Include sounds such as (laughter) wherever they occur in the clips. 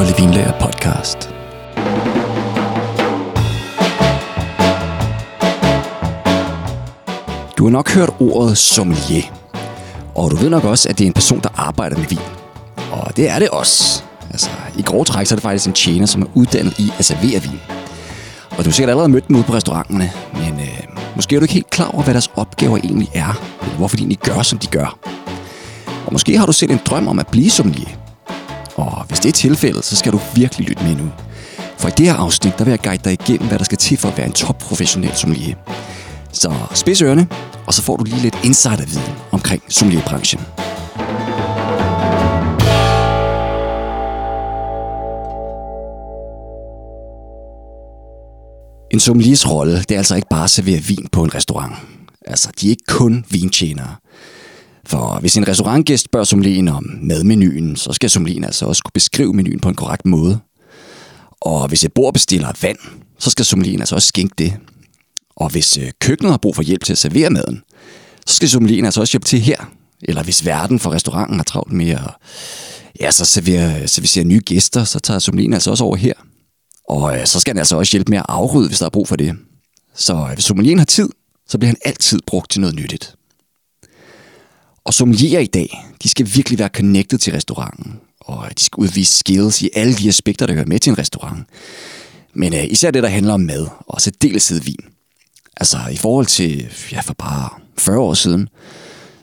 Kolde Vinlager podcast. Du har nok hørt ordet sommelier. Og du ved nok også, at det er en person, der arbejder med vin. Og det er det også. Altså, i grove træk, så er det faktisk en tjener, som er uddannet i at servere vin. Og du har sikkert allerede mødt dem ude på restauranterne, men øh, måske er du ikke helt klar over, hvad deres opgaver egentlig er, eller hvorfor de egentlig gør, som de gør. Og måske har du selv en drøm om at blive sommelier. Og hvis det er tilfældet, så skal du virkelig lytte med nu. For i det her afsnit, der vil jeg guide dig igennem, hvad der skal til for at være en topprofessionel sommelier. Så spids ørerne, og så får du lige lidt insiderviden omkring sommelierbranchen. En sommeliers rolle, det er altså ikke bare at servere vin på en restaurant. Altså, de er ikke kun vintjenere. For hvis en restaurantgæst spørger sommelien om madmenuen, så skal sommelien altså også kunne beskrive menuen på en korrekt måde. Og hvis et bord bestiller vand, så skal sommelien altså også skænke det. Og hvis øh, køkkenet har brug for hjælp til at servere maden, så skal sommelien altså også hjælpe til her. Eller hvis verden for restauranten har travlt med at ja, så servere, servicere nye gæster, så tager sommelien altså også over her. Og øh, så skal den altså også hjælpe med at afrydde, hvis der er brug for det. Så øh, hvis sommelien har tid, så bliver han altid brugt til noget nyttigt. Og sommelier i dag, de skal virkelig være connected til restauranten. Og de skal udvise skills i alle de aspekter, der hører med til en restaurant. Men øh, især det, der handler om mad, og særdeleshed vin. Altså i forhold til, ja, for bare 40 år siden,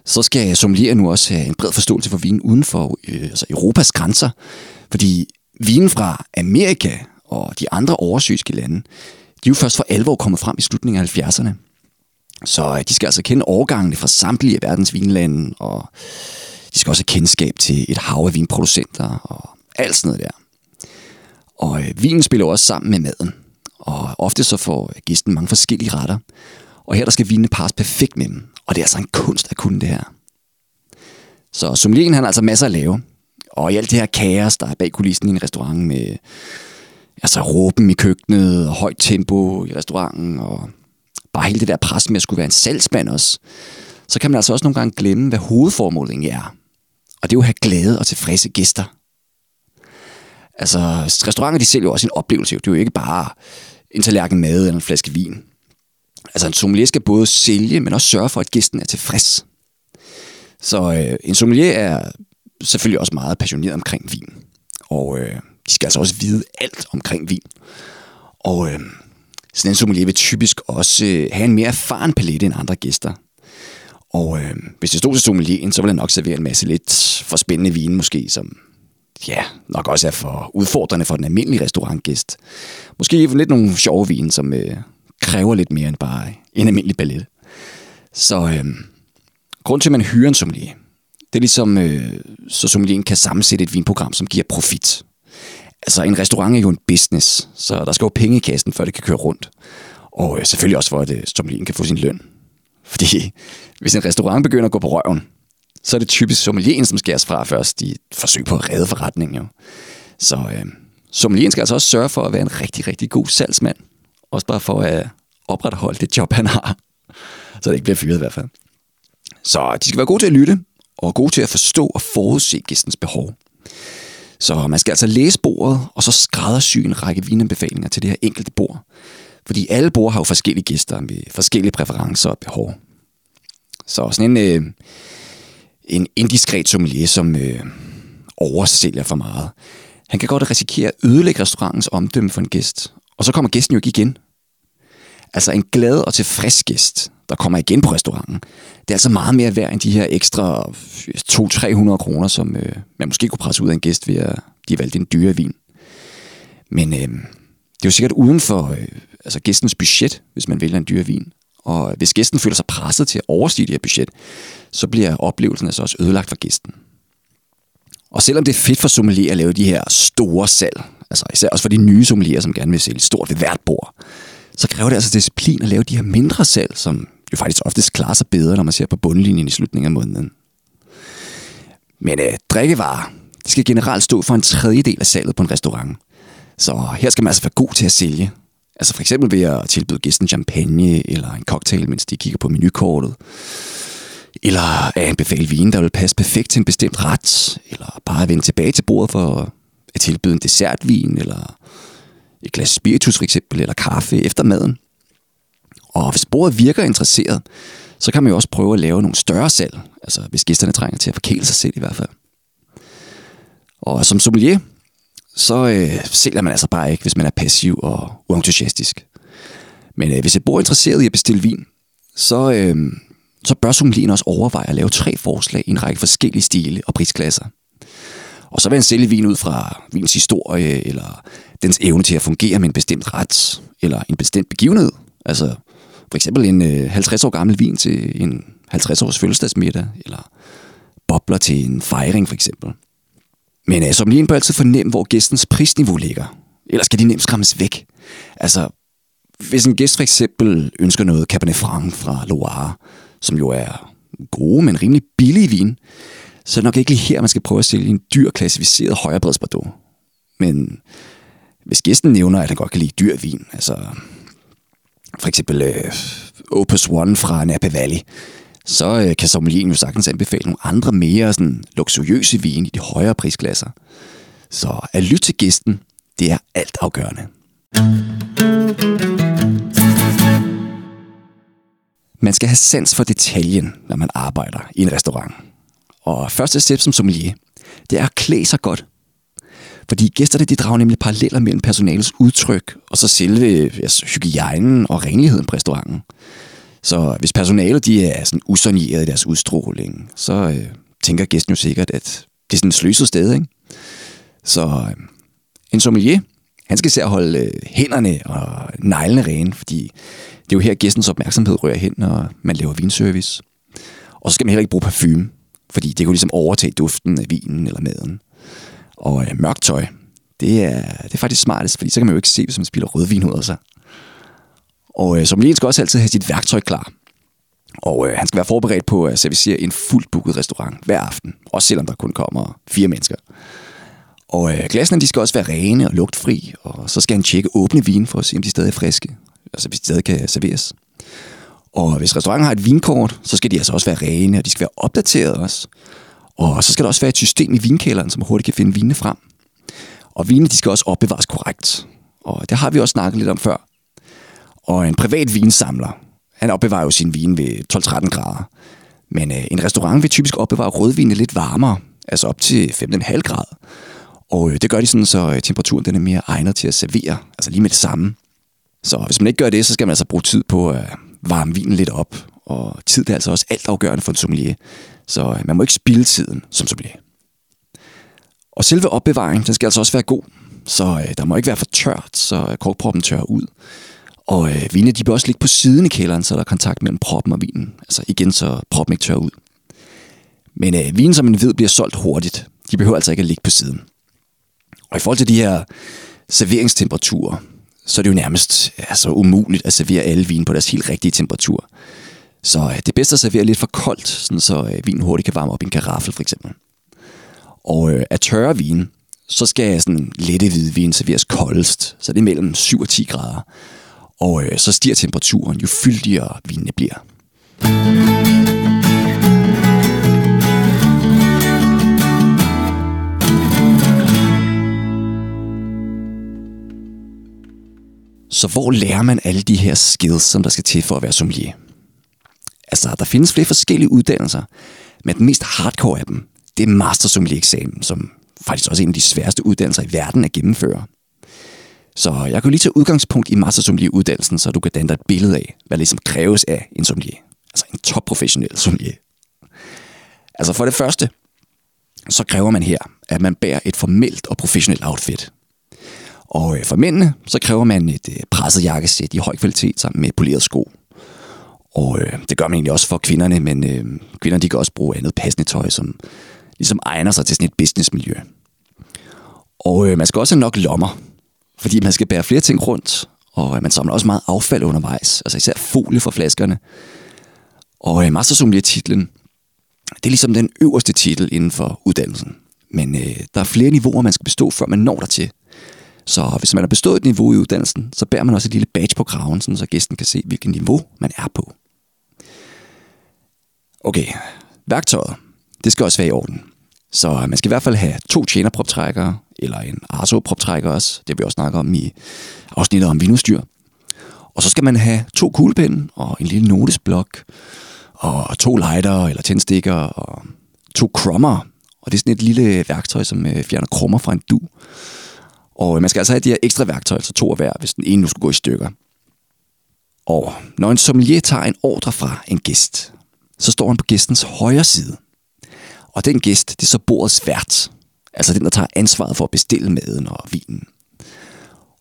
så skal sommelier nu også have en bred forståelse for vin uden for øh, altså Europas grænser. Fordi vinen fra Amerika og de andre oversøiske lande, de er jo først for alvor kommet frem i slutningen af 70'erne. Så øh, de skal altså kende årgangene fra samtlige af verdens vinlande, og de skal også have kendskab til et hav af vinproducenter og alt sådan noget der. Og øh, vinen spiller også sammen med maden, og ofte så får øh, gæsten mange forskellige retter. Og her der skal vinene passe perfekt med dem, og det er altså en kunst at kunne det her. Så sommelieren han har altså masser at lave, og i alt det her kaos, der er bag kulissen i en restaurant med altså råben i køkkenet og højt tempo i restauranten og hele det der pres med at skulle være en salgsmand også, så kan man altså også nogle gange glemme, hvad hovedformålet egentlig er. Og det er jo at have glade og tilfredse gæster. Altså, restauranter de sælger jo også en oplevelse. Det er jo ikke bare en tallerken mad eller en flaske vin. Altså, en sommelier skal både sælge, men også sørge for, at gæsten er tilfreds. Så øh, en sommelier er selvfølgelig også meget passioneret omkring vin. Og øh, de skal altså også vide alt omkring vin. Og øh, sådan en sommelier vil typisk også øh, have en mere erfaren palette end andre gæster. Og øh, hvis det stod til sommelieren, så ville han nok servere en masse lidt for spændende vin måske, som ja, nok også er for udfordrende for den almindelige restaurantgæst. Måske lidt nogle sjove vin, som øh, kræver lidt mere end bare en almindelig palette. Så øh, grund til, at man hyrer en sommelier, det er ligesom, øh, så sommelieren kan sammensætte et vinprogram, som giver profit. Altså, en restaurant er jo en business, så der skal jo penge i kassen, før det kan køre rundt. Og øh, selvfølgelig også for, at øh, sommelien kan få sin løn. (laughs) Fordi hvis en restaurant begynder at gå på røven, så er det typisk sommelien, som skæres fra først i forsøg på at redde forretningen. Jo. Så øh, sommelien skal altså også sørge for at være en rigtig, rigtig god salgsmand. Også bare for at øh, opretholde det job, han har. Så det ikke bliver fyret i hvert fald. Så de skal være gode til at lytte, og gode til at forstå og forudse gæstens behov. Så man skal altså læse bordet, og så skræddersy en række vinanbefalinger til det her enkelte bord. Fordi alle bord har jo forskellige gæster med forskellige præferencer og behov. Så sådan en, øh, en indiskret sommelier, som øh, oversælger for meget, han kan godt risikere at ødelægge restaurantens omdømme for en gæst. Og så kommer gæsten jo ikke igen. Altså en glad og tilfreds gæst, der kommer igen på restauranten, det er altså meget mere værd end de her ekstra øh, 200-300 kroner, som øh, man måske kunne presse ud af en gæst ved at de valgte en dyre vin. Men øh, det er jo sikkert uden for øh, altså gæstens budget, hvis man vælger en dyre vin. Og hvis gæsten føler sig presset til at overstige det her budget, så bliver oplevelsen altså også ødelagt for gæsten. Og selvom det er fedt for sommelier at lave de her store salg, altså især også for de nye sommelier, som gerne vil sælge stort ved hvert bord, så kræver det altså disciplin at lave de her mindre salg, som jo faktisk oftest klarer sig bedre, når man ser på bundlinjen i slutningen af måneden. Men øh, drikkevarer, det skal generelt stå for en tredjedel af salget på en restaurant. Så her skal man altså være god til at sælge. Altså for eksempel ved at tilbyde gæsten champagne eller en cocktail, mens de kigger på menukortet. Eller at anbefale vin, der vil passe perfekt til en bestemt ret. Eller bare at vende tilbage til bordet for at tilbyde en dessertvin, eller et glas spiritus for eksempel, eller kaffe efter maden. Og hvis bordet virker interesseret, så kan man jo også prøve at lave nogle større salg, altså hvis gæsterne trænger til at forkæle sig selv i hvert fald. Og som sommelier, så øh, sælger man altså bare ikke, hvis man er passiv og uentusiastisk. Men øh, hvis et bor interesseret i at bestille vin, så, øh, så bør sommelieren også overveje at lave tre forslag i en række forskellige stile og prisklasser. Og så vil han sælge vin ud fra vins historie, eller dens evne til at fungere med en bestemt ret, eller en bestemt begivenhed. Altså for eksempel en øh, 50 år gammel vin til en 50 års fødselsdagsmiddag, eller bobler til en fejring for eksempel. Men øh, som lige bør altid fornemme, hvor gæstens prisniveau ligger. Ellers skal de nemt skræmmes væk. Altså, hvis en gæst for eksempel ønsker noget Cabernet Franc fra Loire, som jo er gode, men rimelig billige vin, så er det nok ikke lige her, man skal prøve at sælge en dyr klassificeret højrebreds Bordeaux. Men hvis gæsten nævner, at han godt kan lide dyr vin, altså for eksempel øh, Opus One fra Napa Valley, så øh, kan sommelieren jo sagtens anbefale nogle andre mere sådan, luksuriøse vin i de højere prisklasser. Så at lytte til gæsten, det er alt afgørende. Man skal have sans for detaljen, når man arbejder i en restaurant. Og første step som sommelier, det er at klæde sig godt. Fordi gæsterne de drager nemlig paralleller mellem personalets udtryk og så selve altså, hygiejnen og renligheden på restauranten. Så hvis personalet de er sådan usonjeret i deres udstråling, så øh, tænker gæsten jo sikkert, at det er sådan et sløset sted. Ikke? Så øh, en sommelier, han skal især holde øh, hænderne og neglene rene, fordi det er jo her gæstens opmærksomhed rører hen, når man laver vinservice. Og så skal man heller ikke bruge parfume, fordi det kunne ligesom overtage duften af vinen eller maden. Og øh, mørkt tøj, det er, det er faktisk smartest, fordi så kan man jo ikke se, hvis man spiller rødvin ud af sig. Og øh, som skal også altid have sit værktøj klar. Og øh, han skal være forberedt på at servicere en fuldt booket restaurant hver aften. Også selvom der kun kommer fire mennesker. Og øh, glasene de skal også være rene og lugtfri. Og så skal han tjekke åbne vin for at se, om de stadig er friske. Altså hvis de stadig kan serveres. Og hvis restauranten har et vinkort, så skal de altså også være rene, og de skal være opdateret også. Og så skal der også være et system i vinkælderen, som hurtigt kan finde vinene frem. Og vinene de skal også opbevares korrekt. Og det har vi også snakket lidt om før. Og en privat vinsamler, han opbevarer jo sin vin ved 12-13 grader. Men øh, en restaurant vil typisk opbevare rødvinene lidt varmere, altså op til 15,5 grader. Og øh, det gør de sådan, så øh, temperaturen den er mere egnet til at servere, altså lige med det samme. Så hvis man ikke gør det, så skal man altså bruge tid på øh, varme vinen lidt op. Og tid det er altså også alt afgørende for en sommelier. Så øh, man må ikke spilde tiden som sommelier. Og selve opbevaringen, den skal altså også være god. Så øh, der må ikke være for tørt, så øh, korkproppen tørrer ud. Og øh, vinene, de bør også ligge på siden i kælderen, så der er kontakt mellem proppen og vinen. Altså igen, så proppen ikke tørrer ud. Men øh, vinen, som man ved, bliver solgt hurtigt. De behøver altså ikke at ligge på siden. Og i forhold til de her serveringstemperaturer, så er det jo nærmest altså, umuligt at servere alle vin på deres helt rigtige temperatur. Så øh, det er bedst at servere lidt for koldt, sådan så øh, vinen hurtigt kan varme op i en karaffel for eksempel. Og øh, at tørre vin, så skal sådan lette hvidvin serveres koldest, så det er mellem 7 og 10 grader. Og øh, så stiger temperaturen, jo fyldigere vinene bliver. Så hvor lærer man alle de her skills, som der skal til for at være sommelier? Altså, der findes flere forskellige uddannelser, men den mest hardcore af dem, det er Master Sommelier-eksamen, som faktisk også er en af de sværeste uddannelser i verden at gennemføre. Så jeg kan lige tage udgangspunkt i Master Sommelier-uddannelsen, så du kan danne dig et billede af, hvad ligesom kræves af en sommelier. Altså en top-professionel sommelier. Altså for det første, så kræver man her, at man bærer et formelt og professionelt outfit. Og øh, for mændene, så kræver man et øh, presset jakkesæt i høj kvalitet sammen med poleret sko. Og øh, det gør man egentlig også for kvinderne, men øh, kvinderne de kan også bruge andet passende tøj, som ligesom egner sig til sådan et businessmiljø. Og øh, man skal også have nok lommer, fordi man skal bære flere ting rundt, og øh, man samler også meget affald undervejs, altså især folie for flaskerne. Og øh, Master titlen det er ligesom den øverste titel inden for uddannelsen. Men øh, der er flere niveauer, man skal bestå, før man når der til. Så hvis man har bestået et niveau i uddannelsen, så bærer man også et lille badge på kraven, sådan så gæsten kan se, hvilket niveau man er på. Okay, værktøjet, det skal også være i orden. Så man skal i hvert fald have to tjenerproptrækkere, eller en Arso-proptrækker også. Det har vi også snakket om i afsnittet om vinudstyr. Og så skal man have to kuglepinde og en lille notesblok, og to lighter eller tændstikker, og to krummer. Og det er sådan et lille værktøj, som øh, fjerner krummer fra en du. Og øh, man skal altså have de her ekstra værktøjer, altså to af hver, hvis den ene nu skulle gå i stykker. Og når en sommelier tager en ordre fra en gæst, så står han på gæstens højre side. Og den gæst, det er så bordets vært. Altså den, der tager ansvaret for at bestille maden og vinen.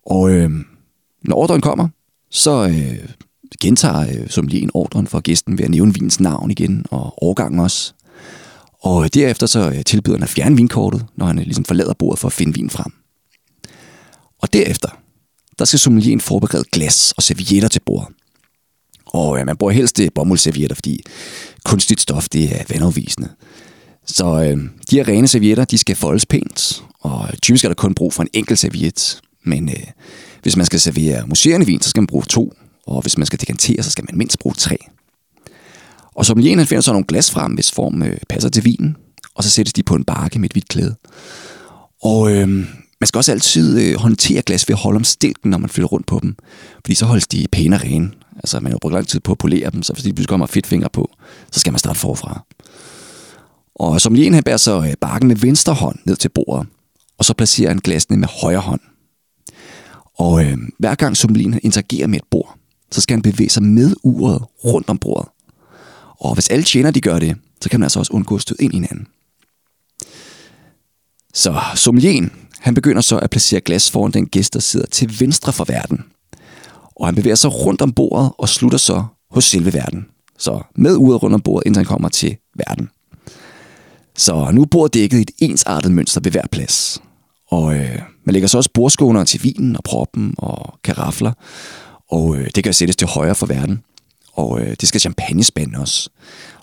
Og øh, når ordren kommer, så øh, gentager øh, sommelien ordren for gæsten ved at nævne vinens navn igen og årgangen også. Og øh, derefter så øh, tilbyder han at fjerne vinkortet, når han øh, ligesom forlader bordet for at finde vin frem. Derefter, der skal sommelieren forberede glas og servietter til bordet. Og ja, man bruger helst øh, det bomuldservietter, fordi kunstigt stof, det er vandafvisende. Så øh, de her rene servietter, de skal foldes pænt, og øh, typisk er der kun brug for en enkelt serviet. Men øh, hvis man skal servere museerende vin, så skal man bruge to, og hvis man skal dekantere, så skal man mindst bruge tre. Og sommelieren han finder så nogle glas frem, hvis form øh, passer til vinen, og så sættes de på en bakke med et hvidt klæde. Og øh, man skal også altid øh, håndtere glas ved at holde om stilken, når man fylder rundt på dem, fordi så holdes de pæne og rene. Altså man har brugt lang tid på at polere dem, så hvis de pludselig kommer fedtfinger på, så skal man starte forfra. Og som lige han bærer så øh, bakken med venstre hånd ned til bordet, og så placerer han glasene med højre hånd. Og øh, hver gang sommelien interagerer med et bord, så skal han bevæge sig med uret rundt om bordet. Og hvis alle tjener de gør det, så kan man altså også undgå at støde ind i hinanden. Så sommelien, han begynder så at placere glas foran den gæst, der sidder til venstre for verden. Og han bevæger sig rundt om bordet og slutter så hos selve verden. Så med uret rundt om bordet, indtil han kommer til verden. Så nu er bordet dækket i et ensartet mønster ved hver plads. Og øh, man lægger så også bordskåner til vinen og proppen og karafler. Og øh, det kan sættes til højre for verden. Og øh, det skal champagnespande også.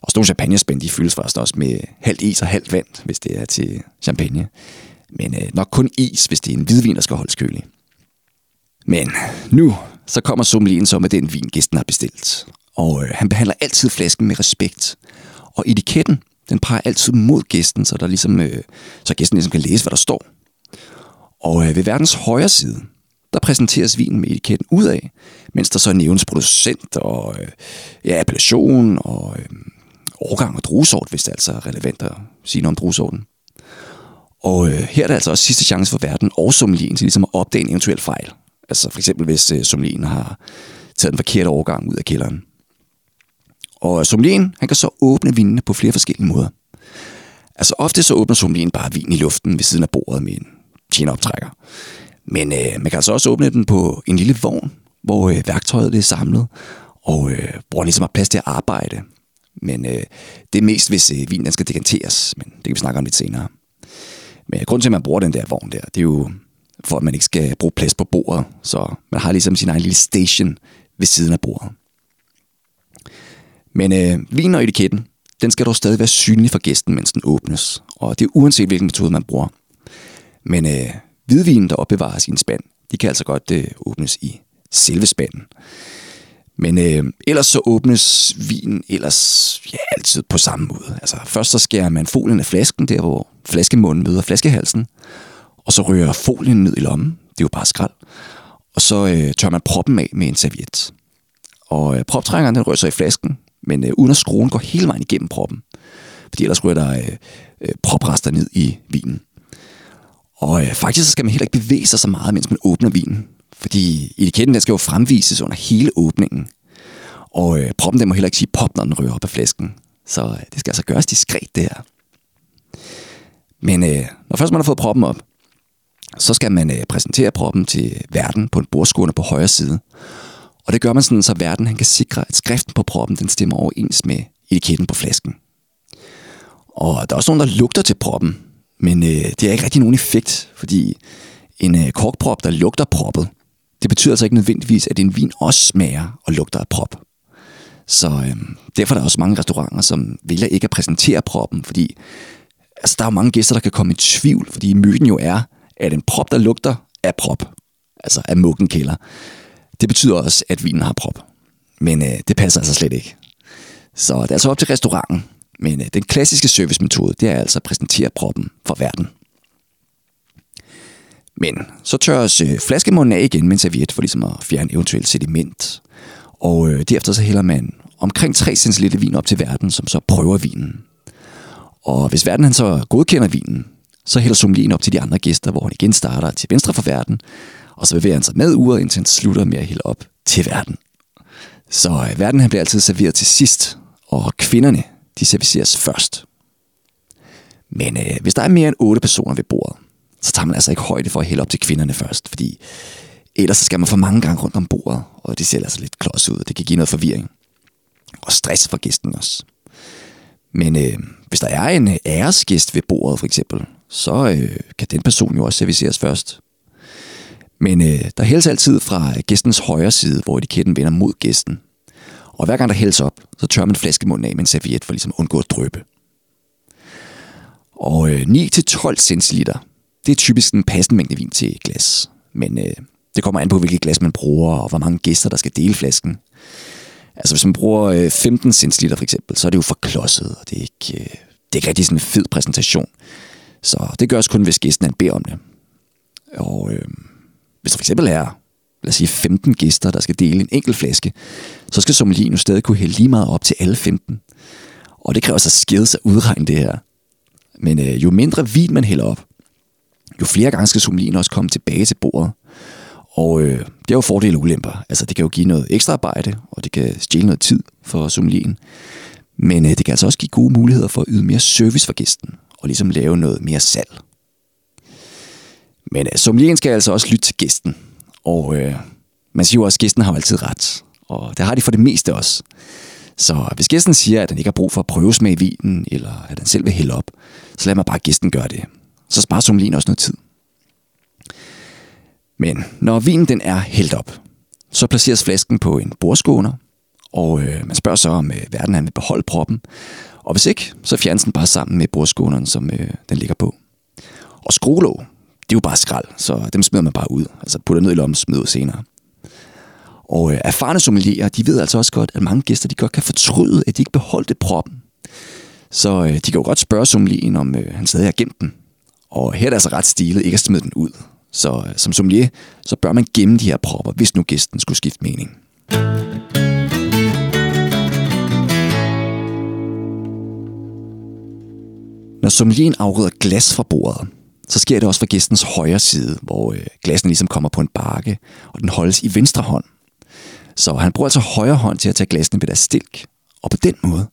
Og sådan nogle champagnespand, de fyldes faktisk også med halvt is og halvt vand, hvis det er til champagne. Men øh, nok kun is, hvis det er en hvidvin, der skal holdes kølig. Men nu så kommer sommelieren så med den vin, gæsten har bestilt. Og øh, han behandler altid flasken med respekt. Og etiketten, den peger altid mod gæsten, så, der ligesom, øh, så gæsten ligesom kan læse, hvad der står. Og øh, ved verdens højre side, der præsenteres vinen med etiketten udad, mens der så nævnes producent og øh, ja, appellation og øh, årgang og druesort, hvis det altså er altså relevant at sige noget om druesorten. Og øh, her er der altså også sidste chance for verden og sommelien til ligesom at opdage en eventuel fejl. Altså for eksempel hvis øh, sommelien har taget den forkerte overgang ud af kælderen. Og øh, sommelien, han kan så åbne vinene på flere forskellige måder. Altså ofte så åbner sommelien bare vin i luften ved siden af bordet med en tjeneoptrækker. Men øh, man kan altså også åbne den på en lille vogn, hvor øh, værktøjet er samlet, og øh, hvor ligesom har plads til at arbejde. Men øh, det er mest, hvis øh, vinen skal dekanteres, men det kan vi snakke om lidt senere. Men grund til, at man bruger den der vogn der, det er jo for, at man ikke skal bruge plads på bordet. Så man har ligesom sin egen lille station ved siden af bordet. Men øh, vin og etiketten, den skal dog stadig være synlig for gæsten, mens den åbnes. Og det er uanset, hvilken metode man bruger. Men øh, hvidvinen, der opbevares i en spand, de kan altså godt øh, åbnes i selve spanden. Men øh, ellers så åbnes vinen ellers ja, altid på samme måde. Altså først så skærer man folien af flasken, der hvor flaskemunden møder flaskehalsen. Og så rører folien ned i lommen. Det er jo bare skrald. Og så øh, tør man proppen af med en serviet. Og øh, proptrængeren den rører sig i flasken, men øh, uden at skruen går hele vejen igennem proppen. Fordi ellers rører der øh, øh, proprester ned i vinen. Og øh, faktisk så skal man heller ikke bevæge sig så meget, mens man åbner vinen. Fordi etiketten den skal jo fremvises under hele åbningen. Og øh, proppen den må heller ikke sige pop, når den rører op af flasken. Så øh, det skal altså gøres diskret, det her. Men øh, når først man har fået proppen op, så skal man øh, præsentere proppen til verden på en bordskåne på højre side. Og det gør man sådan, så verden han kan sikre, at skriften på proppen den stemmer overens med etiketten på flasken. Og der er også nogen, der lugter til proppen, men øh, det er ikke rigtig nogen effekt, fordi en øh, korkprop, der lugter proppet, det betyder altså ikke nødvendigvis, at en vin også smager og lugter af prop. Så øh, derfor er der også mange restauranter, som vælger ikke at præsentere proppen, fordi altså, der er jo mange gæster, der kan komme i tvivl, fordi myten jo er, at en prop, der lugter, er prop. Altså af muggenkælder. Det betyder også, at vinen har prop. Men øh, det passer altså slet ikke. Så det er altså op til restauranten. Men øh, den klassiske servicemetode, det er altså at præsentere proppen for verden. Men så tørres øh, flaskemunden af igen med en serviet for ligesom at fjerne eventuelt sediment. Og øh, derefter så hælder man omkring 3 cl vin op til verden, som så prøver vinen. Og hvis verden han så godkender vinen, så hælder sommelien op til de andre gæster, hvor han igen starter til venstre for verden, og så bevæger han sig med uret, indtil han slutter med at hælde op til verden. Så øh, verden han bliver altid serveret til sidst, og kvinderne de serviceres først. Men øh, hvis der er mere end otte personer ved bordet, så tager man altså ikke højde for at hælde op til kvinderne først, fordi ellers så skal man for mange gange rundt om bordet, og det ser altså lidt klods ud. Det kan give noget forvirring. Og stress for gæsten også. Men øh, hvis der er en øh, æresgæst ved bordet for eksempel, så øh, kan den person jo også serviceres først. Men øh, der hældes altid fra gæstens højre side, hvor etiketten vender mod gæsten. Og hver gang der hældes op, så tør man flaskemunden af med en serviet for ligesom at undgå at drøbe. Og øh, 9-12 centiliter, det er typisk en passende mængde vin til et glas. Men øh, det kommer an på, hvilket glas man bruger, og hvor mange gæster, der skal dele flasken. Altså hvis man bruger øh, 15 centiliter for eksempel, så er det jo for klodset, og det er ikke, øh, det er ikke rigtig sådan en fed præsentation. Så det gøres kun, hvis gæsten han beder om det. Og øh, hvis der for eksempel er, lad os sige 15 gæster, der skal dele en enkelt flaske, så skal sommelien jo stadig kunne hælde lige meget op til alle 15. Og det kræver så skills at udregne det her. Men øh, jo mindre vin man hælder op, jo flere gange skal sommelien også komme tilbage til bordet. Og øh, det er jo fordele og ulemper. Altså det kan jo give noget ekstra arbejde, og det kan stjæle noget tid for sommelieren. Men øh, det kan altså også give gode muligheder for at yde mere service for gæsten, og ligesom lave noget mere salg. Men øh, sommelieren skal altså også lytte til gæsten. Og øh, man siger jo også, at gæsten har altid ret. Og det har de for det meste også. Så hvis gæsten siger, at han ikke har brug for at prøve smag vinen, eller at han selv vil hælde op, så lad mig bare gæsten gøre det. Så sparer sommelieren også noget tid. Men når vinen den er hældt op, så placeres flasken på en bordskåner, og øh, man spørger så, om øh, verden han vil beholde proppen. Og hvis ikke, så fjernes den bare sammen med bordskåneren, som øh, den ligger på. Og skruelåg, det er jo bare skrald, så dem smider man bare ud. Altså putter ned i lommen, smider ud senere. Og øh, erfarne sommelierer, de ved altså også godt, at mange gæster de godt kan fortryde, at de ikke beholdte proppen. Så øh, de kan jo godt spørge sommelieren, om øh, han stadig har gemt den. Og her er det altså ret stilet ikke at smide den ud. Så øh, som sommelier, så bør man gemme de her propper, hvis nu gæsten skulle skifte mening. Når sommelieren afrydder glas fra bordet, så sker det også fra gæstens højre side, hvor glassene glassen ligesom kommer på en bakke, og den holdes i venstre hånd. Så han bruger altså højre hånd til at tage glassene ved deres stilk. Og på den måde,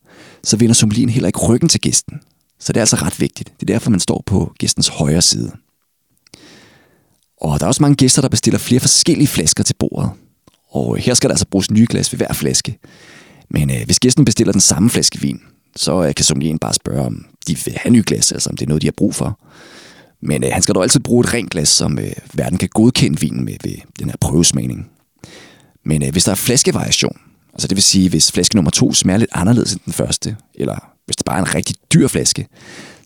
så vender sommelieren heller ikke ryggen til gæsten. Så det er altså ret vigtigt. Det er derfor, man står på gæstens højre side. Og der er også mange gæster, der bestiller flere forskellige flasker til bordet. Og her skal der altså bruges nye glas ved hver flaske. Men øh, hvis gæsten bestiller den samme flaske vin, så øh, kan sommelieren bare spørge, om de vil have nye glas, altså om det er noget, de har brug for. Men øh, han skal dog altid bruge et rent glas, som øh, verden kan godkende vinen med ved den her prøvesmagning. Men øh, hvis der er flaskevariation, altså det vil sige, hvis flaske nummer to smager lidt anderledes end den første, eller hvis det bare er en rigtig dyr flaske,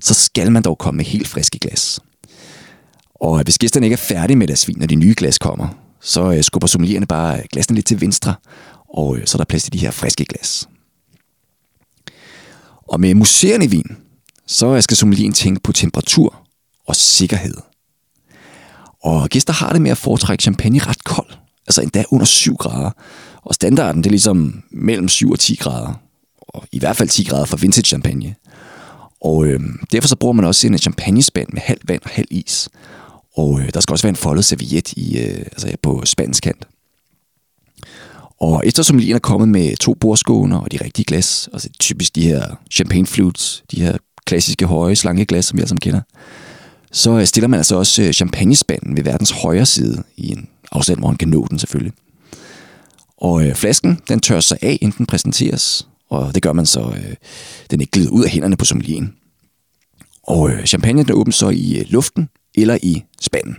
så skal man dog komme med helt friske glas. Og øh, hvis gæsterne ikke er færdige med deres vin, når de nye glas kommer, så øh, skubber sommelierne bare øh, glasene lidt til venstre, og øh, så er der plads til de her friske glas. Og med muserende vin, så øh, skal sommelieren tænke på temperatur og sikkerhed. Og gæster har det med at foretrække champagne ret kold, altså endda under 7 grader. Og standarden det er ligesom mellem 7 og 10 grader, og i hvert fald 10 grader for vintage champagne. Og øh, derfor så bruger man også en champagnespand med halv vand og halv is. Og øh, der skal også være en foldet serviet i, øh, altså på spansk kant. Og eftersom lige er kommet med to bordskåner og de rigtige glas, altså typisk de her champagne flutes, de her klassiske høje, slange glas, som vi alle sammen kender, så øh, stiller man altså også øh, champagnespanden ved verdens højre side i en afstand, hvor man kan nå den selvfølgelig. Og øh, flasken, den tør sig af, inden den præsenteres, og det gør man så, øh, den ikke glider ud af hænderne på sommelieren. Og øh, champagne, den åbner så i øh, luften eller i spanden.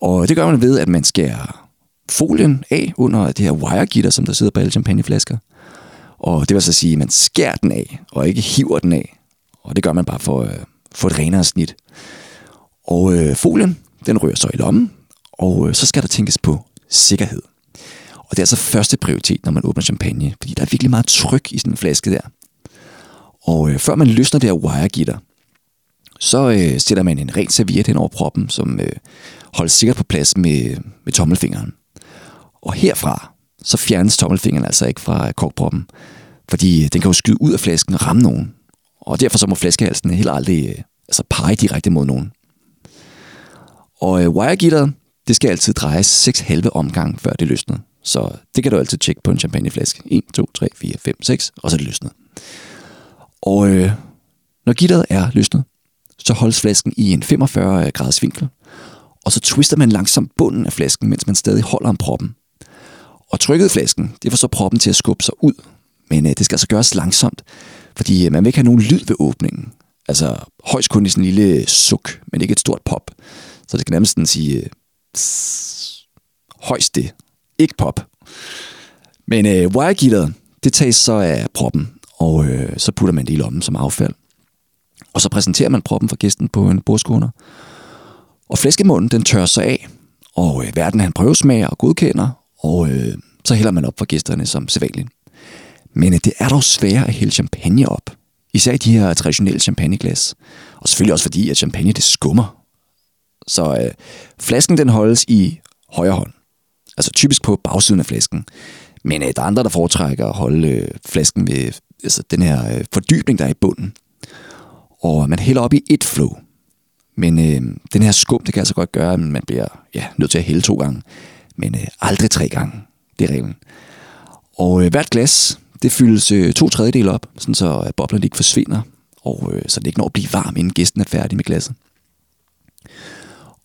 Og det gør man ved, at man skærer folien af under det her wiregitter, som der sidder på alle champagneflasker. Og det vil så sige, at man skærer den af, og ikke hiver den af. Og det gør man bare for at øh, få et renere snit. Og øh, folien, den rører så i lommen, og øh, så skal der tænkes på sikkerhed. Og det er altså første prioritet, når man åbner champagne, fordi der er virkelig meget tryk i sådan en flaske der. Og øh, før man løsner det her wiregitter, så øh, sætter man en ren serviet hen over proppen, som øh, holdes sikkert på plads med, med tommelfingeren. Og herfra, så fjernes tommelfingeren altså ikke fra øh, korkproppen, fordi øh, den kan jo skyde ud af flasken og ramme nogen. Og derfor så må flaskehalsen heller aldrig øh, altså pege direkte mod nogen. Og øh, wiregitteret, det skal altid drejes 6 halve omgang, før det løsner. Så det kan du altid tjekke på en champagneflaske. 1, 2, 3, 4, 5, 6, og så er det løsnet. Og øh, når gitteret er løsnet, så holdes flasken i en 45 graders vinkel, og så twister man langsomt bunden af flasken, mens man stadig holder om proppen. Og trykket i flasken, det får så proppen til at skubbe sig ud, men øh, det skal altså gøres langsomt, fordi øh, man vil ikke have nogen lyd ved åbningen. Altså højst kun i sådan en lille øh, suk, men ikke et stort pop. Så det skal nærmest sådan sige øh, højst det, ikke pop. Men øh, wiregitteret, det tages så af proppen, og øh, så putter man det i lommen som affald. Og så præsenterer man proppen for gæsten på en bordskåner. Og flæskemunden, den tørrer sig af, og øh, verden han prøvesmager og godkender, og øh, så hælder man op for gæsterne som sædvanligt. Men øh, det er dog sværere at hælde champagne op. Især i de her traditionelle champagneglas. Og selvfølgelig også fordi, at champagne det skummer. Så øh, flasken den holdes i højre hånd. Altså typisk på bagsiden af flasken. Men øh, der er andre, der foretrækker at holde øh, flasken med altså, den her øh, fordybning, der er i bunden. Og man hælder op i et flow. Men øh, den her skum, det kan altså godt gøre, at man bliver ja, nødt til at hælde to gange. Men øh, aldrig tre gange. Det er reglen. Og øh, hvert glas, det fyldes øh, to tredjedel op, sådan så øh, boblerne ikke forsvinder, og øh, så det ikke når at blive varm, inden gæsten er færdig med glasset.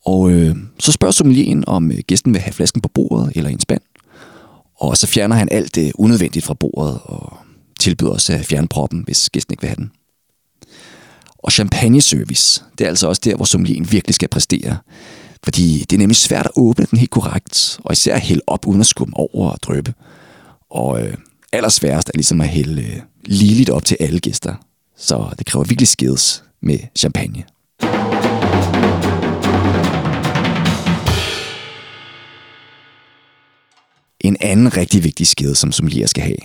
Og øh, så spørger sommelieren, om øh, gæsten vil have flasken på bordet eller i en spand. Og så fjerner han alt det unødvendigt fra bordet og tilbyder også at fjerne proppen, hvis gæsten ikke vil have den. Og champagne-service, det er altså også der, hvor sommelieren virkelig skal præstere. Fordi det er nemlig svært at åbne den helt korrekt, og især hælde op uden at skumme over og drøbe. Og øh, allersværest er ligesom at hælde øh, ligeligt op til alle gæster. Så det kræver virkelig skills med champagne. En anden rigtig vigtig skede, som sommelier skal have,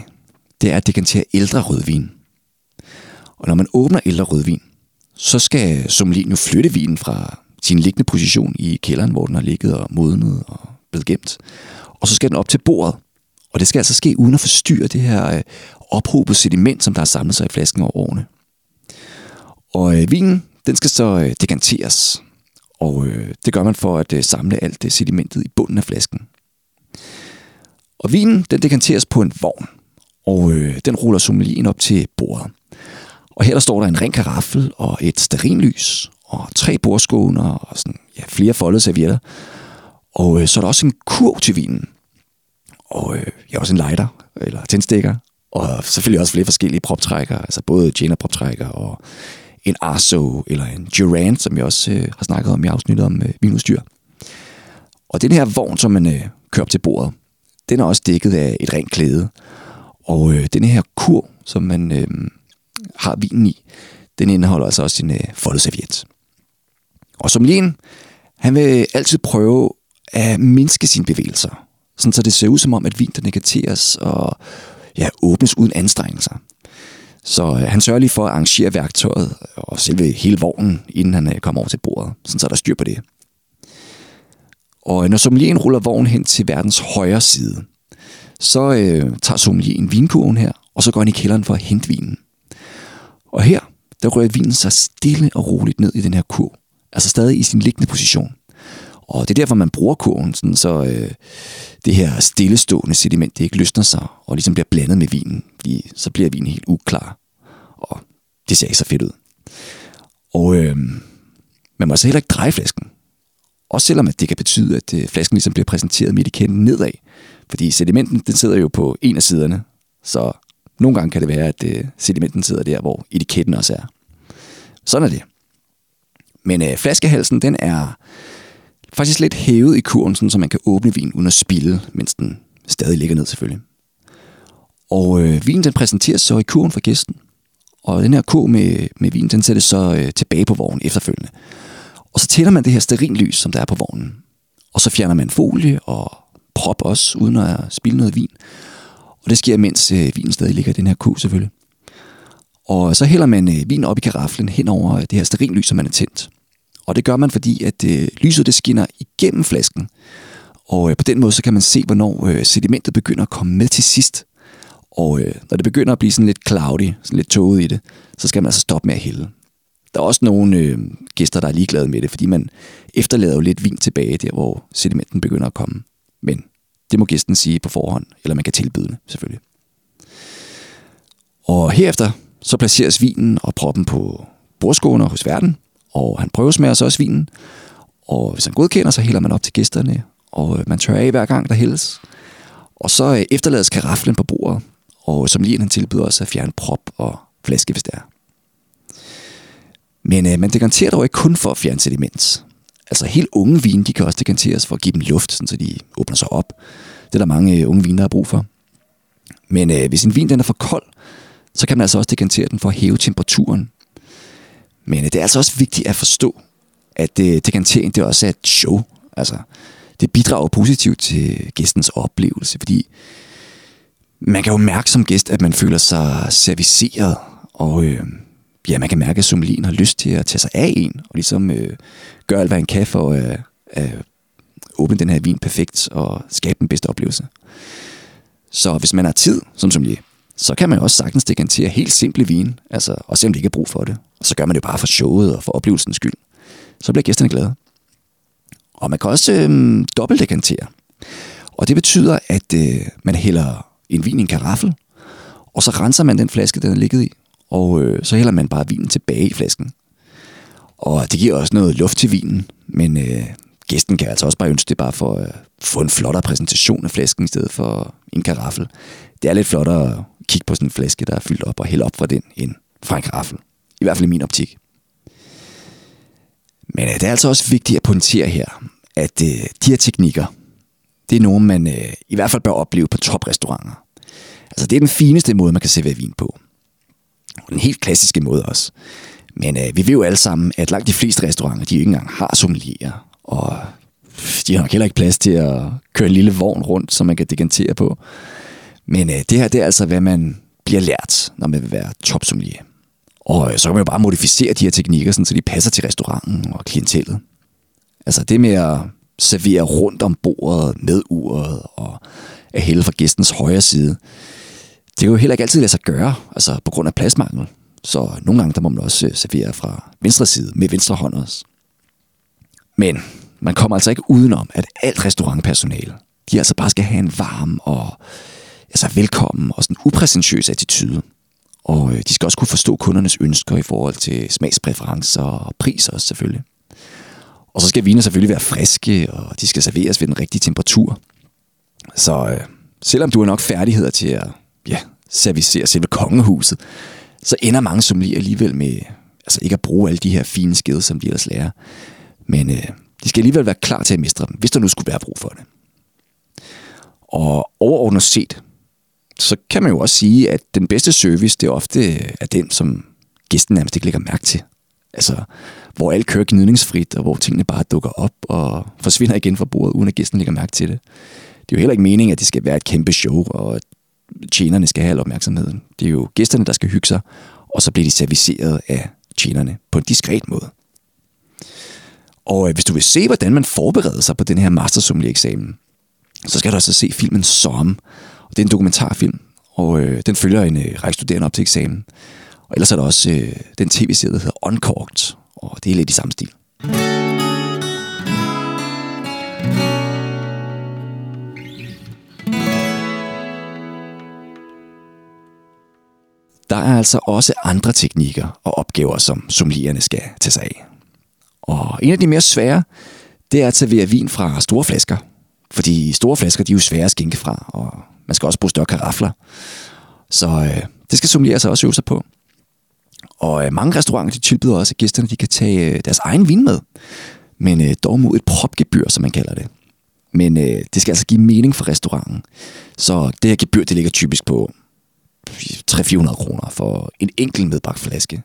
det er at dekantere ældre rødvin. Og når man åbner ældre rødvin, så skal sommelien jo flytte vinen fra sin liggende position i kælderen, hvor den har ligget og modnet og blevet gemt. Og så skal den op til bordet. Og det skal altså ske uden at forstyrre det her øh, ophobede sediment, som der har samlet sig i flasken over årene. Og øh, vinen, den skal så øh, dekanteres. Og øh, det gør man for at øh, samle alt det sedimentet i bunden af flasken. Og vinen, den dekanteres på en vogn, og øh, den ruller sommelien op til bordet. Og her der står der en ren karaffel og et sterinlys og tre bordskåner og sådan, ja, flere foldede servietter. Og øh, så er der også en kurv til vinen. Og øh, ja, også en lighter, eller tændstikker. Og selvfølgelig også flere forskellige proptrækker, altså både Jenner proptrækker og en Arso eller en Durant, som jeg også øh, har snakket om i afsnittet om øh, vinudstyr. Og den her vogn, som man øh, kører op til bordet, den er også dækket af et rent klæde. Og øh, den her kur, som man øh, har vinen i, den indeholder altså også en øh, foldeserviet. Og som Lien, han vil altid prøve at mindske sine bevægelser, sådan så det ser ud som om, at vin der negateres og ja, åbnes uden anstrengelser. Så øh, han sørger lige for at arrangere værktøjet og selve hele vognen, inden han øh, kommer over til bordet, sådan så der er styr på det. Og øh, når sommelieren ruller vognen hen til verdens højre side, så øh, tager sommelieren vinkurven her, og så går han i kælderen for at hente vinen. Og her, der rører vinen sig stille og roligt ned i den her kurv. Altså stadig i sin liggende position. Og det er derfor, man bruger kurven, sådan så øh, det her stillestående sediment, det ikke løsner sig og ligesom bliver blandet med vinen. Fordi så bliver vinen helt uklar. Og det ser ikke så fedt ud. Og øh, man må så heller ikke dreje flasken. Også selvom at det kan betyde, at øh, flasken ligesom bliver præsenteret med i nedad. Fordi sedimenten, den sidder jo på en af siderne. Så nogle gange kan det være, at øh, sedimenten sidder der, hvor etiketten også er. Sådan er det. Men øh, flaskehalsen, den er faktisk lidt hævet i kurven, sådan, så man kan åbne vin uden at spille, mens den stadig ligger ned selvfølgelig. Og øh, vinen den præsenteres så i kurven for gæsten. Og den her kurv med, med vin, den sættes så øh, tilbage på vognen efterfølgende. Og så tænder man det her sterinlys, som der er på vognen. Og så fjerner man folie og prop også, uden at spille noget vin. Og det sker, mens øh, vinen stadig ligger i den her kurv selvfølgelig. Og så hælder man øh, vinen op i karaflen hen over øh, det her sterinlys, som man er tændt. Og det gør man, fordi at øh, lyset det skinner igennem flasken. Og øh, på den måde, så kan man se, hvornår øh, sedimentet begynder at komme med til sidst. Og øh, når det begynder at blive sådan lidt cloudy, sådan lidt tåget i det, så skal man altså stoppe med at hælde. Der er også nogle øh, gæster, der er ligeglade med det, fordi man efterlader jo lidt vin tilbage der, hvor sedimenten begynder at komme. Men det må gæsten sige på forhånd, eller man kan tilbyde det, selvfølgelig. Og herefter så placeres vinen og proppen på bordskåner hos verden, og han prøvesmager så også vinen. Og hvis han godkender, så hælder man op til gæsterne, og man tør af hver gang, der hældes. Og så øh, efterlades karaflen på bordet, og som lige han tilbyder os at fjerne prop og flaske, hvis det er. Men øh, man dekanterer dog ikke kun for at fjerne sediment. Altså helt unge vine, de kan også dekanteres for at give dem luft, så de åbner sig op. Det er der mange øh, unge vine, der har brug for. Men øh, hvis en vin den er for kold, så kan man altså også dekantere den for at hæve temperaturen. Men øh, det er altså også vigtigt at forstå, at øh, dekantering det også er et show. Altså, det bidrager positivt til gæstens oplevelse, fordi man kan jo mærke som gæst, at man føler sig serviceret, og øh, ja, man kan mærke, at sommelien har lyst til at tage sig af en, og ligesom øh, gøre alt, hvad han kan for at øh, åbne den her vin perfekt og skabe den bedste oplevelse. Så hvis man har tid som sommelier, så kan man jo også sagtens dekantere helt simple vin, altså, og se om de ikke har brug for det. Og så gør man det bare for showet og for oplevelsens skyld. Så bliver gæsterne glade. Og man kan også øh, dobbeltdekantere. Og det betyder, at øh, man hælder en vin i en karaffel, og så renser man den flaske, den er ligget i, og øh, så hælder man bare vinen tilbage i flasken. Og det giver også noget luft til vinen, men øh, gæsten kan altså også bare ønske det bare for at få en flottere præsentation af flasken i stedet for en karaffel. Det er lidt flottere at kigge på sådan en flaske, der er fyldt op og hælde op fra den, end fra en karaffel. I hvert fald i min optik. Men øh, det er altså også vigtigt at pointere her, at øh, de her teknikker, det er nogen, man øh, i hvert fald bør opleve på toprestauranter. Altså det er den fineste måde, man kan servere vin på. Den helt klassiske måde også. Men øh, vi ved jo alle sammen, at langt de fleste restauranter, de ikke engang har sommelierer. Og de har nok heller ikke plads til at køre en lille vogn rundt, som man kan dekantere på. Men øh, det her, det er altså, hvad man bliver lært, når man vil være topsommelier. Og øh, så kan man jo bare modificere de her teknikker, sådan, så de passer til restauranten og klientellet. Altså det med at servere rundt om bordet med uret og at hælde fra gæstens højre side, det kan jo heller ikke altid lade sig gøre, altså på grund af pladsmangel. Så nogle gange der må man også øh, servere fra venstre side med venstre hånd også. Men man kommer altså ikke udenom, at alt restaurantpersonale, de altså bare skal have en varm og altså velkommen og sådan upræsentøs attitude. Og øh, de skal også kunne forstå kundernes ønsker i forhold til smagspræferencer og priser også selvfølgelig. Og så skal viner selvfølgelig være friske, og de skal serveres ved den rigtige temperatur. Så øh, selvom du har nok færdigheder til at ja, servicerer selve kongehuset, så ender mange sommelier alligevel med altså ikke at bruge alle de her fine skede, som de ellers lærer. Men øh, de skal alligevel være klar til at mestre dem, hvis der nu skulle være brug for det. Og overordnet set, så kan man jo også sige, at den bedste service, det er ofte øh, er den, som gæsten nærmest ikke lægger mærke til. Altså, hvor alt kører gnidningsfrit, og hvor tingene bare dukker op og forsvinder igen fra bordet, uden at gæsten lægger mærke til det. Det er jo heller ikke meningen, at det skal være et kæmpe show, og at tjenerne skal have al opmærksomheden. Det er jo gæsterne, der skal hygge sig, og så bliver de serviceret af tjenerne på en diskret måde. Og øh, hvis du vil se, hvordan man forbereder sig på den her mastersommelier-eksamen, så skal du altså se filmen Som. Og det er en dokumentarfilm, og øh, den følger en øh, række studerende op til eksamen. Og ellers er der også øh, den tv-serie, der hedder Uncorked, og det er lidt i samme stil. Der er altså også andre teknikker og opgaver, som sommelierne skal tage sig af. Og en af de mere svære, det er at servere vin fra store flasker. Fordi store flasker, de er jo svære at skænke fra, og man skal også bruge større karafler. Så øh, det skal sommelier sig også øve sig på. Og øh, mange restauranter de tilbyder også, at gæsterne de kan tage øh, deres egen vin med. Men øh, dog mod et propgebyr, som man kalder det. Men øh, det skal altså give mening for restauranten. Så det her gebyr, det ligger typisk på 300-400 kroner for en enkelt medbragt flaske.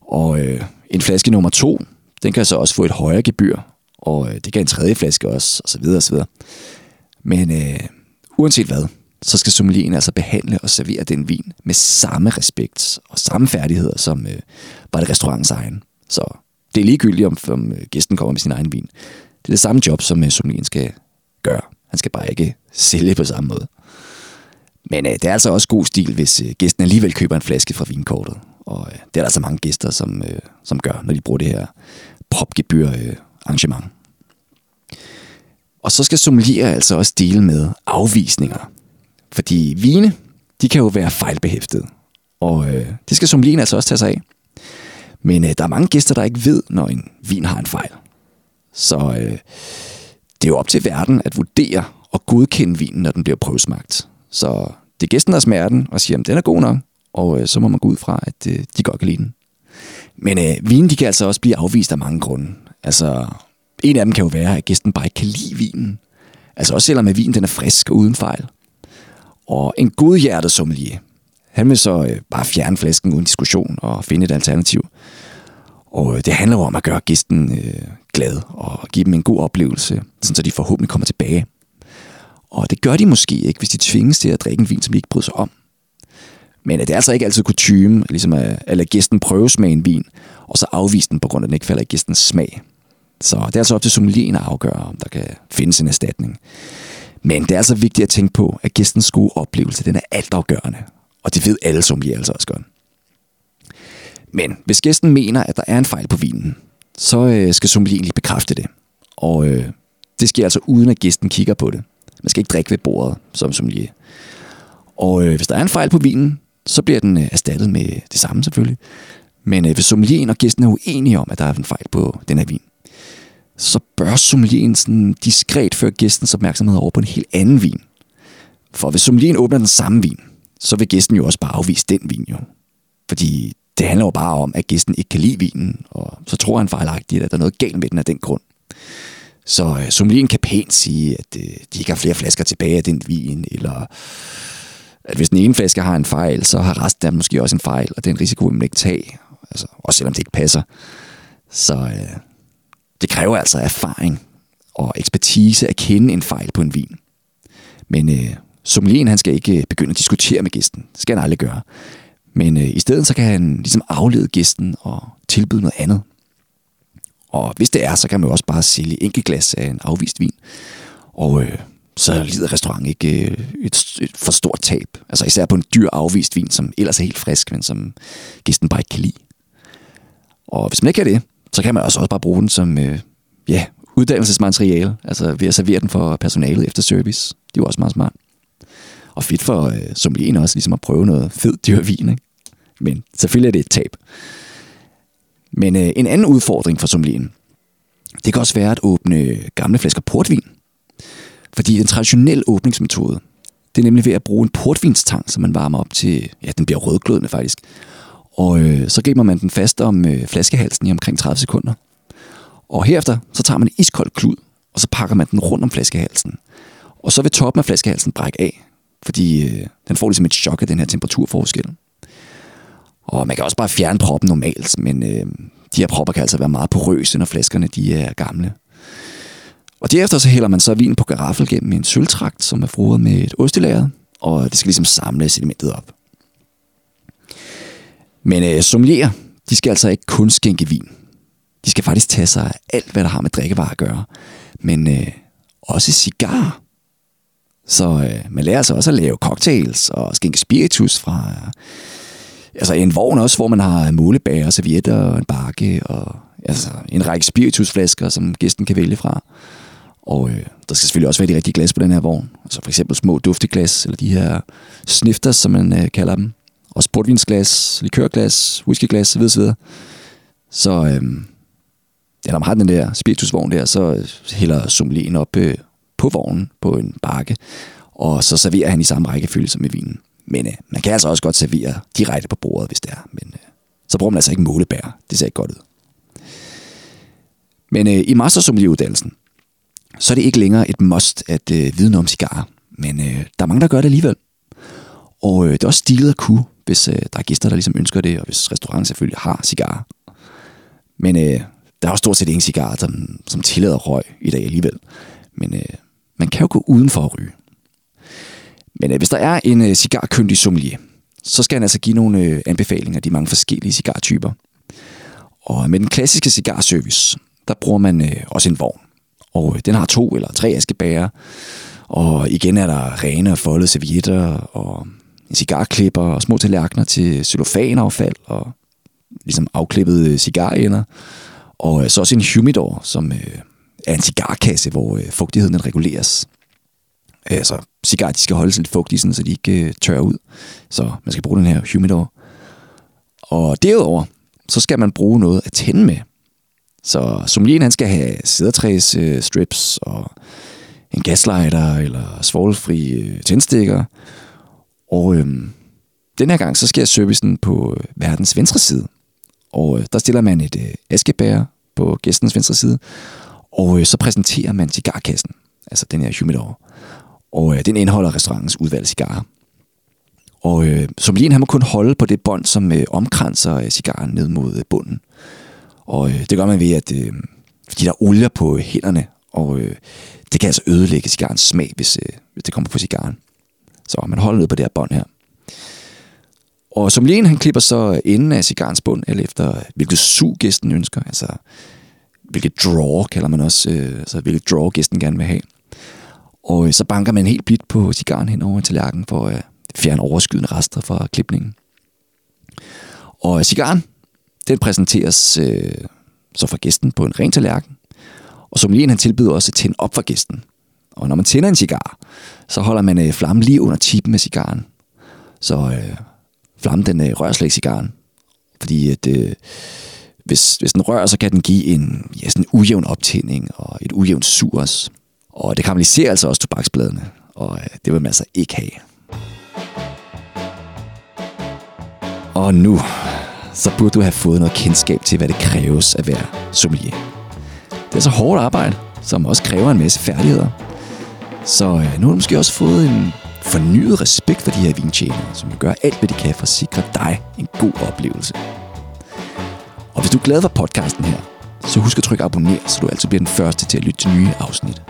Og øh, en flaske nummer to, den kan så også få et højere gebyr, og øh, det kan en tredje flaske også, og så videre, og så videre. Men øh, uanset hvad, så skal sommelieren altså behandle og servere den vin med samme respekt og samme færdigheder, som øh, var det restaurantens egen. Så det er ligegyldigt, om, om øh, gæsten kommer med sin egen vin. Det er det samme job, som øh, sommelieren skal gøre. Han skal bare ikke sælge på samme måde. Men øh, det er altså også god stil, hvis øh, gæsten alligevel køber en flaske fra vinkortet. Og øh, det er der altså mange gæster, som, øh, som gør, når de bruger det her propgebyr øh, arrangement. Og så skal sommelier altså også dele med afvisninger. Fordi vine, de kan jo være fejlbehæftet. Og øh, det skal sommelieren altså også tage sig af. Men øh, der er mange gæster, der ikke ved, når en vin har en fejl. Så øh, det er jo op til verden at vurdere og godkende vinen, når den bliver prøvesmagt. Så det er gæsten, der smager den og siger, at den er god nok, og øh, så må man gå ud fra, at øh, de godt kan lide den. Men øh, vinen de kan altså også blive afvist af mange grunde. Altså, en af dem kan jo være, at gæsten bare ikke kan lide vinen. Altså også selvom at vinen den er frisk og uden fejl. Og en godhjertet sommelier, han vil så øh, bare fjerne flasken uden diskussion og finde et alternativ. Og øh, det handler jo om at gøre gæsten øh, glad og give dem en god oplevelse, så de forhåbentlig kommer tilbage. Og det gør de måske ikke, hvis de tvinges til at drikke en vin, som de ikke bryder sig om. Men det er altså ikke altid kutume, ligesom at, at lade gæsten prøve smage en vin, og så afvise den, på grund af, at den ikke falder i gæstens smag. Så det er altså op til sommelieren at afgøre, om der kan findes en erstatning. Men det er altså vigtigt at tænke på, at gæstens gode oplevelse, den er altafgørende. Og det ved alle sommelier altså også godt. Men hvis gæsten mener, at der er en fejl på vinen, så øh, skal sommelieren lige bekræfte det. Og øh, det sker altså uden, at gæsten kigger på det. Man skal ikke drikke ved bordet som sommelier. Og øh, hvis der er en fejl på vinen, så bliver den øh, erstattet med det samme selvfølgelig. Men øh, hvis sommelieren og gæsten er uenige om, at der er en fejl på den her vin, så bør sommelieren sådan diskret føre gæstens opmærksomhed over på en helt anden vin. For hvis sommelieren åbner den samme vin, så vil gæsten jo også bare afvise den vin jo. Fordi det handler jo bare om, at gæsten ikke kan lide vinen, og så tror han fejlagtigt, at der er noget galt med den af den grund. Så øh, sommelieren kan pænt sige, at øh, de ikke har flere flasker tilbage af den vin, eller at hvis den ene flaske har en fejl, så har resten af dem måske også en fejl, og det er en risiko, man ikke tage, altså, også selvom det ikke passer. Så øh, det kræver altså erfaring og ekspertise at kende en fejl på en vin. Men øh, sommelieren han skal ikke øh, begynde at diskutere med gæsten. Det skal han aldrig gøre. Men øh, i stedet så kan han ligesom aflede gæsten og tilbyde noget andet. Og hvis det er, så kan man jo også bare sælge enkelt glas af en afvist vin. Og øh, så lider restauranten ikke øh, et, et for stort tab. Altså især på en dyr afvist vin, som ellers er helt frisk, men som gæsten bare ikke kan lide. Og hvis man ikke kan det, så kan man også, også bare bruge den som øh, ja, uddannelsesmateriale, altså ved at servere den for personalet efter service. Det er jo også meget smart. Og fedt for øh, sommelieren også, ligesom at prøve noget fed dyr vin. Ikke? Men selvfølgelig er det et tab. Men øh, en anden udfordring for sommelien, det kan også være at åbne gamle flasker portvin. Fordi den traditionelle åbningsmetode, det er nemlig ved at bruge en portvinstang, som man varmer op til, ja, den bliver rødglødende faktisk. Og øh, så griber man den fast om øh, flaskehalsen i omkring 30 sekunder. Og herefter, så tager man en iskold klud, og så pakker man den rundt om flaskehalsen. Og så vil toppen af flaskehalsen brække af, fordi øh, den får ligesom et chok af den her temperaturforskel. Og man kan også bare fjerne proppen normalt, men øh, de her propper kan altså være meget porøse, når flaskerne de øh, er gamle. Og derefter så hælder man så vin på garaffel gennem en sølvtrakt, som er fruet med et ostelager, og det skal ligesom samle sedimentet op. Men øh, sommelier, de skal altså ikke kun skænke vin. De skal faktisk tage sig af alt, hvad der har med drikkevarer at gøre. Men øh, også cigar. Så øh, man lærer sig også at lave cocktails og skænke spiritus fra øh, altså en vogn også, hvor man har målebager, servietter og en bakke og altså en række spiritusflasker, som gæsten kan vælge fra. Og øh, der skal selvfølgelig også være de rigtige glas på den her vogn. Altså for eksempel små dufteglas, eller de her snifters, som man øh, kalder dem. Også portvinsglas, likørglas, whiskyglas osv. Så, så øh, ja, når man har den der spiritusvogn der, så øh, hælder sommelieren op øh, på vognen på en bakke, og så serverer han i samme rækkefølge som med vinen. Men øh, man kan altså også godt servere direkte på bordet, hvis det er. Men øh, så bruger man altså ikke målebær. Det ser ikke godt ud. Men øh, i mastersommelieruddannelsen, så er det ikke længere et must at øh, vide noget om cigarer. Men øh, der er mange, der gør det alligevel. Og øh, det er også stilet at kunne, hvis øh, der er gæster, der ligesom ønsker det, og hvis restauranten selvfølgelig har cigarer. Men øh, der er også stort set ingen cigarer, som, som tillader røg i dag alligevel. Men øh, man kan jo gå uden for at ryge. Men øh, hvis der er en øh, cigarkyndig sommelier, så skal han altså give nogle øh, anbefalinger af de mange forskellige cigartyper. Og med den klassiske cigarservice, der bruger man øh, også en vogn. Og øh, den har to eller tre askebæger. Og igen er der rene og foldede servietter og en cigarklipper og små tallerkener til cellofanaffald og ligesom afklippede øh, cigarender. Og øh, så også en humidor, som øh, er en cigarkasse, hvor øh, fugtigheden reguleres. Øh, altså, cigarer de skal holde sig lidt fugtige, sådan, så de ikke øh, tørrer ud. Så man skal bruge den her humidor. Og derudover, så skal man bruge noget at tænde med. Så sommelieren han skal have sædertræs øh, strips og en gaslighter eller svovlfri øh, tændstikker. Og øh, den her gang, så sker servicen på øh, verdens venstre side. Og øh, der stiller man et øh, askebær på gæstens venstre side, og øh, så præsenterer man cigarkassen, altså den her humidor. Og øh, den indeholder restaurantens udvalgte cigarer. Og øh, sommelieren han må kun holde på det bånd, som øh, omkranser øh, cigaren ned mod øh, bunden. Og øh, det gør man ved, at øh, fordi der er olier på øh, hænderne, og øh, det kan altså ødelægge cigarens smag, hvis, øh, hvis det kommer på cigaren. Så man holder ned på det her bånd her. Og som lige han klipper så enden af cigarens bund, eller efter øh, hvilket sug gæsten ønsker, altså hvilket draw kalder man også, øh, altså hvilket draw gæsten gerne vil have. Og øh, så banker man helt blidt på cigaren hen over tallerkenen for at fjerne overskydende rester fra klipningen. Og øh, cigaren, den præsenteres øh, så for gæsten på en ren tallerken. Og som lige han tilbyder også at tænde op for gæsten. Og når man tænder en cigar, så holder man øh, flammen lige under tippen med cigaren. Så øh, flammen den øh, rører slet ikke cigaren. Fordi at, øh, hvis, hvis den rører, så kan den give en ja, sådan en ujævn optænding og et ujævnt sur også. Og det karamelliserer altså også tobaksbladene, og øh, det vil man altså ikke have. Og nu, så burde du have fået noget kendskab til, hvad det kræves at være sommelier. Det er så hårdt arbejde, som også kræver en masse færdigheder. Så øh, nu har du måske også fået en fornyet respekt for de her vintjenere, som gør alt, hvad de kan for at sikre dig en god oplevelse. Og hvis du er glad for podcasten her, så husk at trykke abonner, så du altid bliver den første til at lytte til nye afsnit.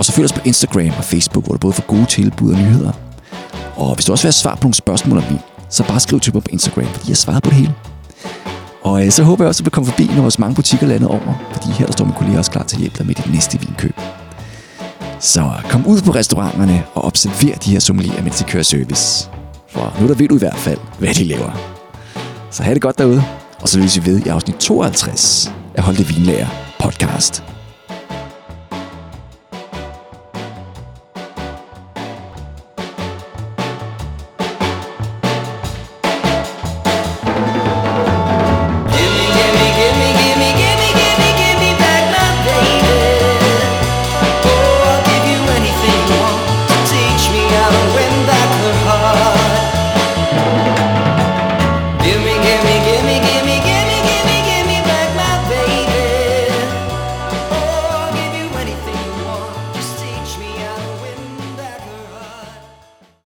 Og så følg os på Instagram og Facebook, hvor du både får gode tilbud og nyheder. Og hvis du også vil have svar på nogle spørgsmål om vin, så bare skriv til mig på Instagram, fordi jeg svarer på det hele. Og øh, så håber jeg også, at du vil komme forbi når vores mange butikker landet over, fordi her der står min kollega også klar til at hjælpe dig med dit næste vinkøb. Så øh, kom ud på restauranterne og observer de her sommelier, mens de kører service. For nu der ved du i hvert fald, hvad de laver. Så have det godt derude, og så vil vi ved i afsnit 52 af det Vinlager podcast.